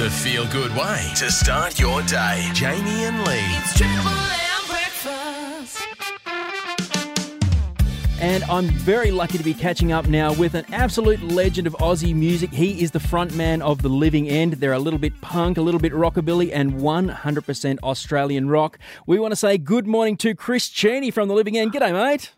The feel good way to start your day. Jamie and Lee. It's Triple M breakfast. And I'm very lucky to be catching up now with an absolute legend of Aussie music. He is the frontman of The Living End. They're a little bit punk, a little bit rockabilly, and 100% Australian rock. We want to say good morning to Chris Cheney from The Living End. G'day, mate.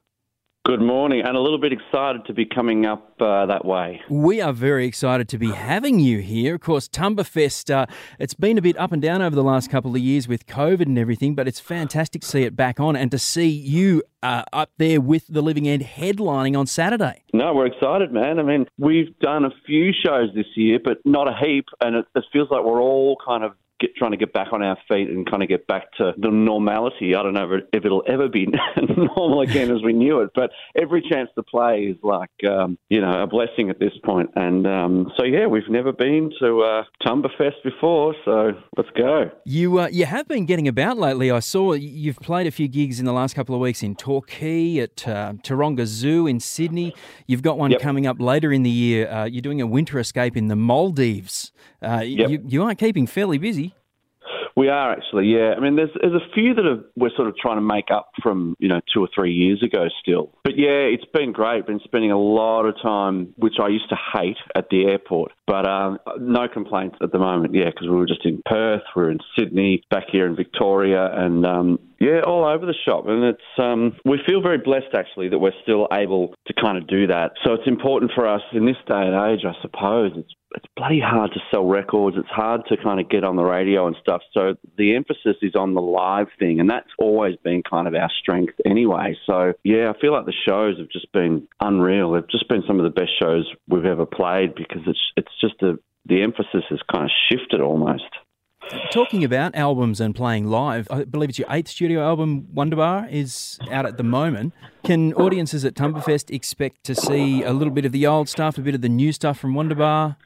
Good morning, and a little bit excited to be coming up uh, that way. We are very excited to be having you here. Of course, Tumbafest, uh, it's been a bit up and down over the last couple of years with COVID and everything, but it's fantastic to see it back on and to see you uh, up there with The Living End headlining on Saturday. No, we're excited, man. I mean, we've done a few shows this year, but not a heap, and it, it feels like we're all kind of get, trying to get back on our feet and kind of get back to the normality. I don't know if, it, if it'll ever be normal again as we knew it, but every chance to play is like, um, you know, a blessing at this point. And um, so, yeah, we've never been to uh, Tumbafest before, so let's go. You uh, you have been getting about lately. I saw you've played a few gigs in the last couple of weeks in Torquay, at uh, Taronga Zoo in Sydney. You've got one Yep. coming up later in the year. Uh, you're doing a winter escape in the Maldives. Uh, Yep. you, you are keeping fairly busy. We are actually, yeah. I mean, there's there's a few that are, we're sort of trying to make up from you know two or three years ago still. But yeah, it's been great. Been spending a lot of time, which I used to hate at the airport, but um, no complaints at the moment. Yeah, because we were just in Perth, we were in Sydney, back here in Victoria, and um, yeah, all over the shop. And it's um, we feel very blessed actually that we're still able to kind of do that. So it's important for us in this day and age, I suppose. It's it's bloody hard to sell records. It's hard to kind of get on the radio and stuff. So the emphasis is on the live thing, and that's always been kind of our strength anyway. So yeah, I feel like the shows have just been unreal. They've just been some of the best shows we've ever played because it's it's just a the emphasis has kind of shifted almost. Talking about albums and playing live, I believe it's your eighth studio album, Wunderbar, is out at the moment. Can audiences at Tumbafest expect to see a little bit of the old stuff, a bit of the new stuff from Wunderbar?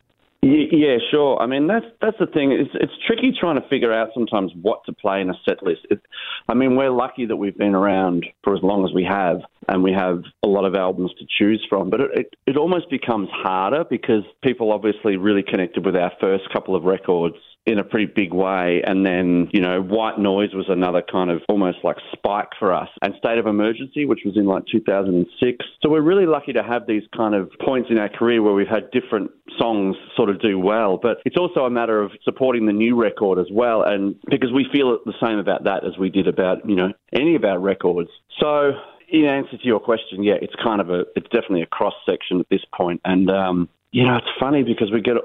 Yeah, sure. I mean, that's that's the thing. It's it's tricky trying to figure out sometimes what to play in a set list. It, I mean, we're lucky that we've been around for as long as we have, and we have a lot of albums to choose from. But it it, it almost becomes harder because people obviously really connected with our first couple of records in a pretty big way. And then, you know, White Noise was another kind of almost like spike for us. And State of Emergency, which was in like 2006. So we're really lucky to have these kind of points in our career where we've had different songs sort of do well. But it's also a matter of supporting the new record as well. And because we feel the same about that as we did about, you know, any of our records. So, in answer to your question, yeah, it's kind of a, it's definitely a cross section at this point. And, um, you know, it's funny because we get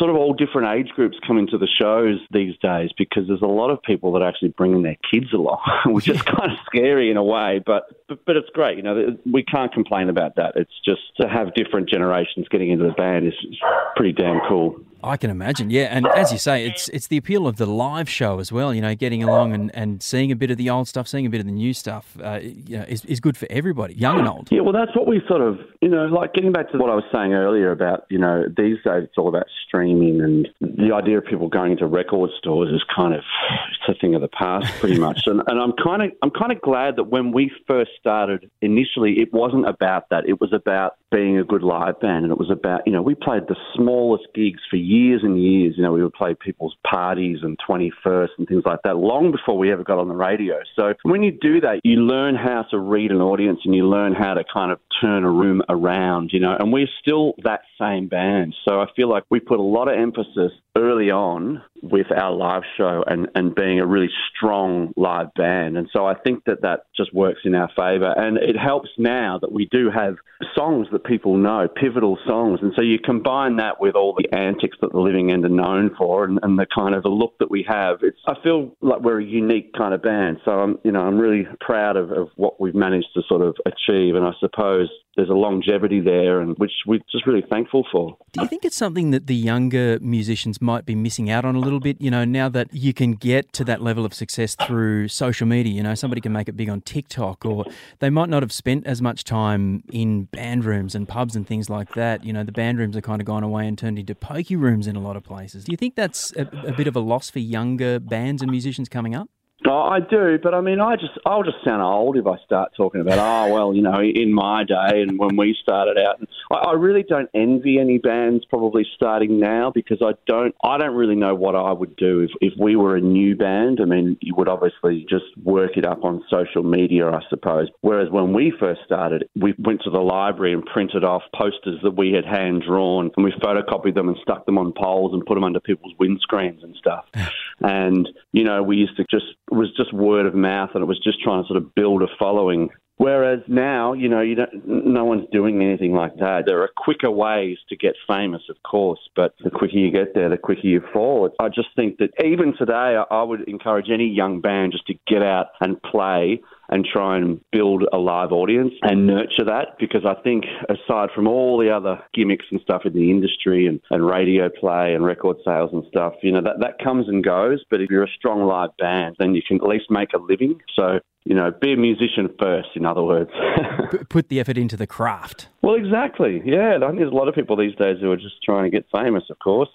sort of all different age groups coming to the shows these days because there's a lot of people that are actually bringing their kids along, which is kind of scary in a way, but, but but it's great. You know, we can't complain about that. It's just to have different generations getting into the band is, is pretty damn cool. I can imagine, yeah. And as you say, it's it's the appeal of the live show as well. You know, getting along and, and seeing a bit of the old stuff, seeing a bit of the new stuff, uh, you know, is, is good for everybody, young and old. Yeah, well, that's what we sort of, you know, like getting back to what I was saying earlier about, you know, these days it's all about streaming and the idea of people going into record stores is kind of it's a thing of the past, pretty much. and, and I'm kind of, I'm kind of glad that when we first started, initially, it wasn't about that. It was about being a good live band, and it was about, you know, we played the smallest gigs for years and years. You know, we would play people's parties and 21st and things like that long before we ever got on the radio. So when you do that, you learn how to read an audience and you learn how to kind of turn a room around, you know, and we're still that same band. So I feel like we put a lot of emphasis early on with our live show and, and being a really strong live band. And so I think that that just works in our favour. And it helps now that we do have songs that people know, pivotal songs. And so you combine that with all the antics that the Living End are known for and, and the kind of the look that we have. It's, I feel like we're a unique kind of band. So I'm, you know, I'm really proud of, of what we've managed to sort of achieve. And I suppose there's a longevity there and which we're just really thankful for. Do you think it's something that the younger musicians might be missing out on a little bit? You know, now that you can get to that level of success through social media, you know, somebody can make it big on TikTok, or they might not have spent as much time in band rooms and pubs and things like that. You know, the band rooms are kind of gone away and turned into pokey rooms in a lot of places. Do you think that's a, a bit of a loss for younger bands and musicians coming up? Oh, I do, but I mean, I just I'll just sound old if I start talking about oh well, you know, in my day and when we started out. And I, I really don't envy any bands probably starting now because I don't I don't really know what I would do if if we were a new band. I mean, you would obviously just work it up on social media, I suppose. Whereas when we first started, we went to the library and printed off posters that we had hand drawn, and we photocopied them and stuck them on poles and put them under people's windscreens and stuff. and you know, we used to just it was just word of mouth, and it was just trying to sort of build a following. Whereas now, you know, you don't, no one's doing anything like that. There are quicker ways to get famous, of course, but the quicker you get there, the quicker you fall. I just think that even today, I would encourage any young band just to get out and play and try and build a live audience and nurture that because I think aside from all the other gimmicks and stuff in the industry and, and radio play and record sales and stuff, you know, that, that comes and goes. But if you're a strong live band, then you can at least make a living. So you know, be a musician first, in other words. Put the effort into the craft. Well, exactly. Yeah, I think there's a lot of people these days who are just trying to get famous, of course.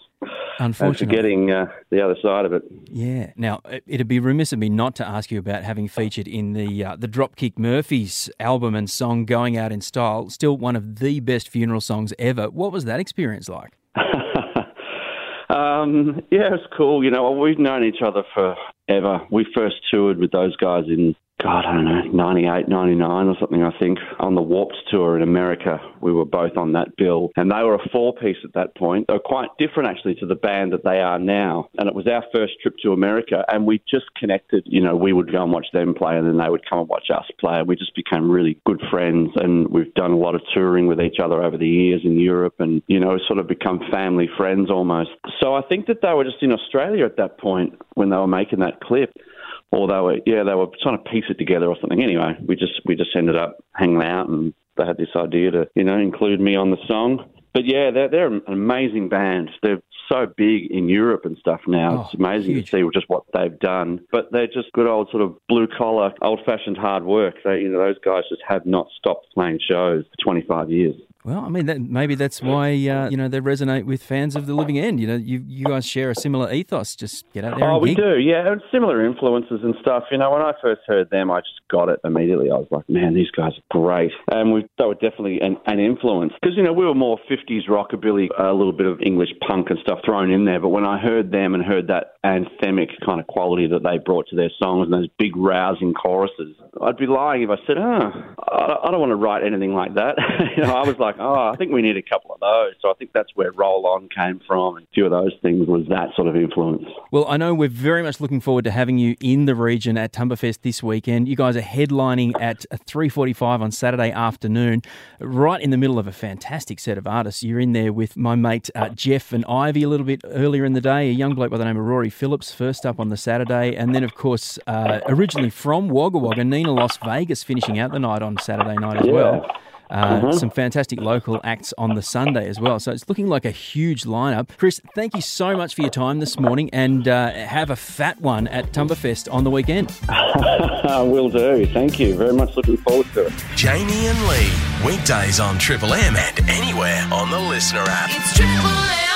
Unfortunately. And forgetting uh, the other side of it. Yeah. Now, it'd be remiss of me not to ask you about having featured in the uh, the Dropkick Murphys album and song Going Out in Style, still one of the best funeral songs ever. What was that experience like? um, yeah, it's cool. You know, we've known each other forever. We first toured with those guys in God, I don't know, 98, 99 or something, I think, on the Warped Tour in America. We were both on that bill. And they were a four piece at that point. They were quite different, actually, to the band that they are now. And it was our first trip to America. And we just connected. You know, we would go and watch them play, and then they would come and watch us play. And we just became really good friends. And we've done a lot of touring with each other over the years in Europe and, you know, sort of become family friends almost. So I think that they were just in Australia at that point when they were making that clip or they were yeah they were trying to piece it together or something. Anyway, we just we just ended up hanging out and they had this idea to you know include me on the song. But yeah, they're they're an amazing band. They're so big in Europe and stuff now. Oh, it's amazing huge. to see just what they've done. But they're just good old sort of blue collar, old fashioned hard work. They, you know, those guys just have not stopped playing shows for 25 years. Well, I mean, that, maybe that's why uh, you know they resonate with fans of the Living End. You know, you you guys share a similar ethos. Just get out there. Oh, we gig. do, yeah, and similar influences and stuff. You know, when I first heard them, I just got it immediately. I was like, man, these guys are great, and we they were definitely an, an influence because you know we were more '50s rockabilly, a little bit of English punk and stuff thrown in there. But when I heard them and heard that anthemic kind of quality that they brought to their songs and those big rousing choruses, I'd be lying if I said, oh, I I don't want to write anything like that. you know, I was like, oh, I think we need a couple of those. So I think that's where Roll On came from, and a few of those things was that sort of influence. Well, I know we're very much looking forward to having you in the region at Tumbafest this weekend. You guys are headlining at 3:45 on Saturday afternoon, right in the middle of a fantastic set of artists. You're in there with my mate uh, Jeff and Ivy a little bit earlier in the day. A young bloke by the name of Rory Phillips first up on the Saturday, and then of course uh, originally from Wagga Wagga, Nina Las Vegas finishing out the night on Saturday night as well. Uh, Some fantastic local acts on the Sunday as well. So it's looking like a huge lineup. Chris, thank you so much for your time this morning and uh, have a fat one at Tumbafest on the weekend. Will do. Thank you. Very much looking forward to it. Jamie and Lee, weekdays on Triple M and anywhere on the LiSTNR app. It's Triple M.